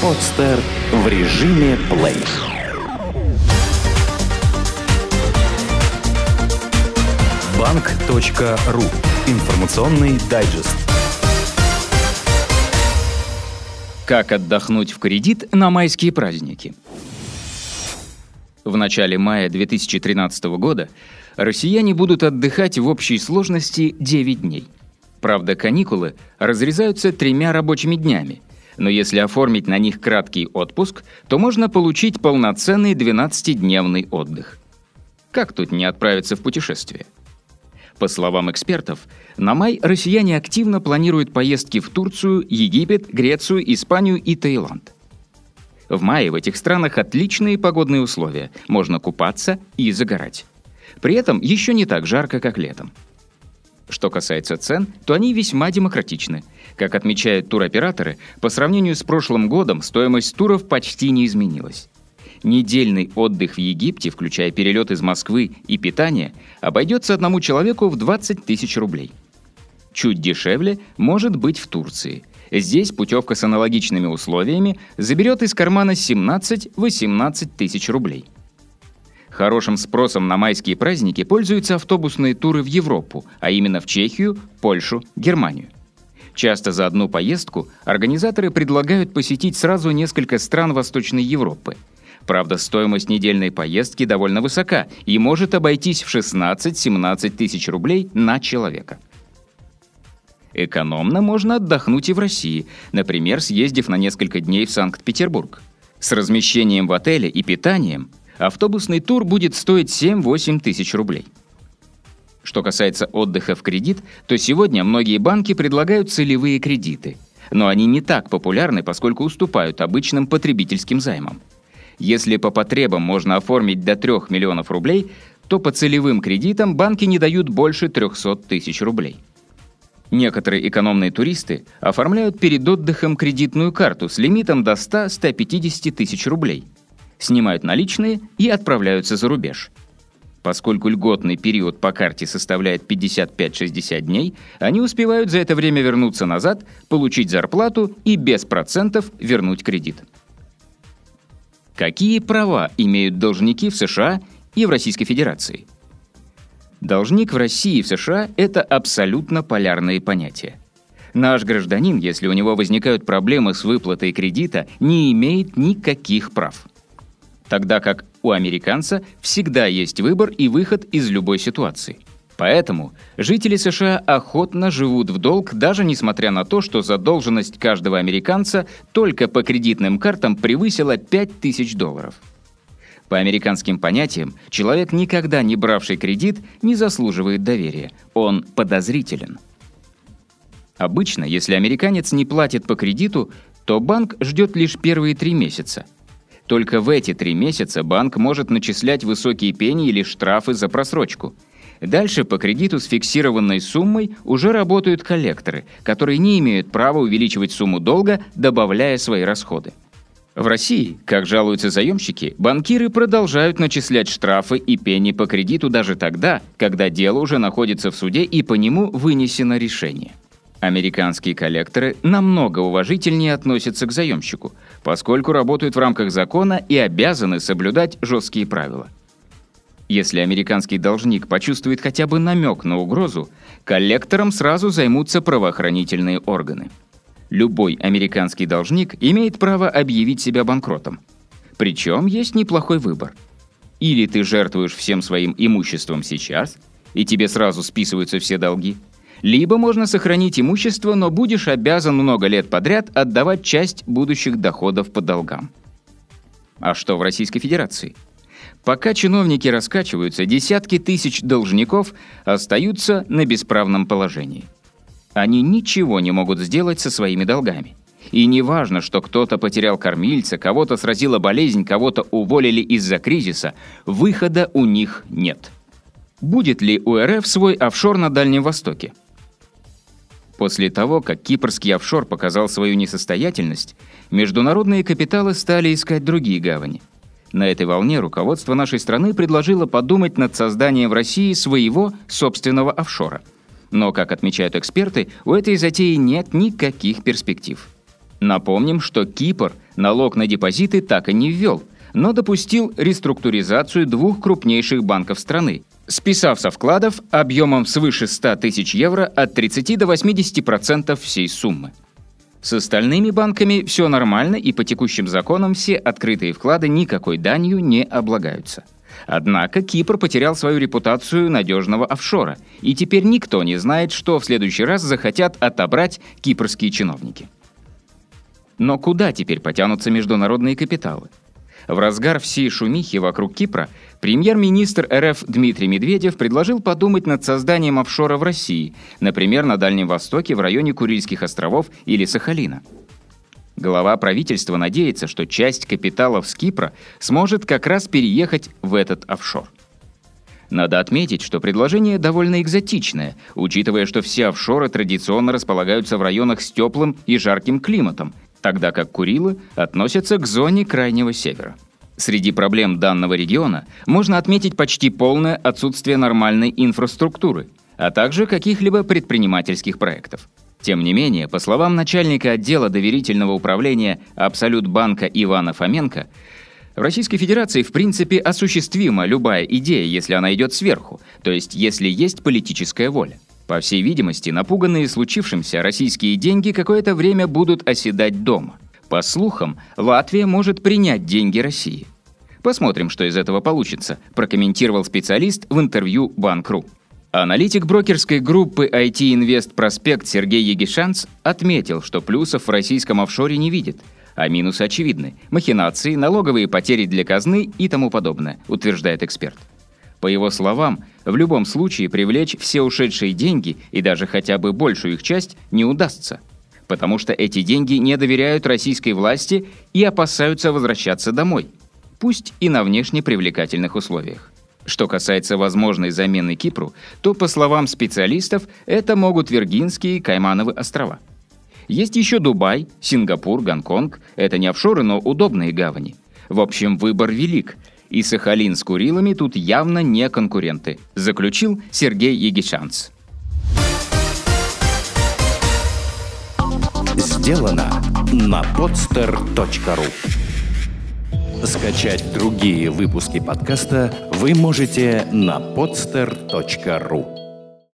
Подстер в режиме плей. Банк.ру. Информационный дайджест. Как отдохнуть в кредит на майские праздники? В начале мая 2013 года россияне будут отдыхать в общей сложности 9 дней. Правда, каникулы разрезаются тремя рабочими днями – но если оформить на них краткий отпуск, то можно получить полноценный 12-дневный отдых. Как тут не отправиться в путешествие? По словам экспертов, на май россияне активно планируют поездки в Турцию, Египет, Грецию, Испанию и Таиланд. В мае в этих странах отличные погодные условия, можно купаться и загорать. При этом еще не так жарко, как летом. Что касается цен, то они весьма демократичны. Как отмечают туроператоры, по сравнению с прошлым годом стоимость туров почти не изменилась. Недельный отдых в Египте, включая перелет из Москвы и питание, обойдется одному человеку в 20 тысяч рублей. Чуть дешевле может быть в Турции. Здесь путевка с аналогичными условиями заберет из кармана 17-18 тысяч рублей. Хорошим спросом на майские праздники пользуются автобусные туры в Европу, а именно в Чехию, Польшу, Германию. Часто за одну поездку организаторы предлагают посетить сразу несколько стран Восточной Европы. Правда, стоимость недельной поездки довольно высока и может обойтись в 16-17 тысяч рублей на человека. Экономно можно отдохнуть и в России, например, съездив на несколько дней в Санкт-Петербург. С размещением в отеле и питанием автобусный тур будет стоить 7-8 тысяч рублей. Что касается отдыха в кредит, то сегодня многие банки предлагают целевые кредиты. Но они не так популярны, поскольку уступают обычным потребительским займам. Если по потребам можно оформить до 3 миллионов рублей, то по целевым кредитам банки не дают больше 300 тысяч рублей. Некоторые экономные туристы оформляют перед отдыхом кредитную карту с лимитом до 100-150 тысяч рублей – снимают наличные и отправляются за рубеж. Поскольку льготный период по карте составляет 55-60 дней, они успевают за это время вернуться назад, получить зарплату и без процентов вернуть кредит. Какие права имеют должники в США и в Российской Федерации? Должник в России и в США – это абсолютно полярные понятия. Наш гражданин, если у него возникают проблемы с выплатой кредита, не имеет никаких прав – тогда как у американца всегда есть выбор и выход из любой ситуации. Поэтому жители США охотно живут в долг, даже несмотря на то, что задолженность каждого американца только по кредитным картам превысила 5000 долларов. По американским понятиям, человек, никогда не бравший кредит, не заслуживает доверия. Он подозрителен. Обычно, если американец не платит по кредиту, то банк ждет лишь первые три месяца – только в эти три месяца банк может начислять высокие пени или штрафы за просрочку. Дальше по кредиту с фиксированной суммой уже работают коллекторы, которые не имеют права увеличивать сумму долга, добавляя свои расходы. В России, как жалуются заемщики, банкиры продолжают начислять штрафы и пени по кредиту даже тогда, когда дело уже находится в суде и по нему вынесено решение. Американские коллекторы намного уважительнее относятся к заемщику, поскольку работают в рамках закона и обязаны соблюдать жесткие правила. Если американский должник почувствует хотя бы намек на угрозу, коллектором сразу займутся правоохранительные органы. Любой американский должник имеет право объявить себя банкротом. Причем есть неплохой выбор. Или ты жертвуешь всем своим имуществом сейчас, и тебе сразу списываются все долги – либо можно сохранить имущество, но будешь обязан много лет подряд отдавать часть будущих доходов по долгам. А что в Российской Федерации? Пока чиновники раскачиваются, десятки тысяч должников остаются на бесправном положении. Они ничего не могут сделать со своими долгами. И не важно, что кто-то потерял кормильца, кого-то сразила болезнь, кого-то уволили из-за кризиса, выхода у них нет. Будет ли у РФ свой офшор на Дальнем Востоке? После того, как кипрский офшор показал свою несостоятельность, международные капиталы стали искать другие гавани. На этой волне руководство нашей страны предложило подумать над созданием в России своего собственного офшора. Но, как отмечают эксперты, у этой затеи нет никаких перспектив. Напомним, что Кипр налог на депозиты так и не ввел, но допустил реструктуризацию двух крупнейших банков страны, списав со вкладов объемом свыше 100 тысяч евро от 30 до 80% всей суммы. С остальными банками все нормально, и по текущим законам все открытые вклады никакой данью не облагаются. Однако Кипр потерял свою репутацию надежного офшора, и теперь никто не знает, что в следующий раз захотят отобрать кипрские чиновники. Но куда теперь потянутся международные капиталы? В разгар всей шумихи вокруг Кипра премьер-министр РФ Дмитрий Медведев предложил подумать над созданием офшора в России, например, на Дальнем Востоке в районе Курильских островов или Сахалина. Глава правительства надеется, что часть капиталов с Кипра сможет как раз переехать в этот офшор. Надо отметить, что предложение довольно экзотичное, учитывая, что все офшоры традиционно располагаются в районах с теплым и жарким климатом, тогда как Курилы относятся к зоне Крайнего Севера. Среди проблем данного региона можно отметить почти полное отсутствие нормальной инфраструктуры, а также каких-либо предпринимательских проектов. Тем не менее, по словам начальника отдела доверительного управления Абсолют банка Ивана Фоменко, в Российской Федерации в принципе осуществима любая идея, если она идет сверху, то есть если есть политическая воля. По всей видимости, напуганные случившимся российские деньги какое-то время будут оседать дома. По слухам, Латвия может принять деньги России. Посмотрим, что из этого получится, прокомментировал специалист в интервью Банк.ру. Аналитик брокерской группы IT Invest Проспект Сергей Егишанц отметил, что плюсов в российском офшоре не видит, а минусы очевидны – махинации, налоговые потери для казны и тому подобное, утверждает эксперт. По его словам, в любом случае привлечь все ушедшие деньги и даже хотя бы большую их часть не удастся, потому что эти деньги не доверяют российской власти и опасаются возвращаться домой, пусть и на внешне привлекательных условиях. Что касается возможной замены Кипру, то, по словам специалистов, это могут Виргинские и Каймановы острова. Есть еще Дубай, Сингапур, Гонконг. Это не офшоры, но удобные гавани. В общем, выбор велик – и Сахалин с Курилами тут явно не конкуренты, заключил Сергей Егичанц. Сделано на podster.ru Скачать другие выпуски подкаста вы можете на podster.ru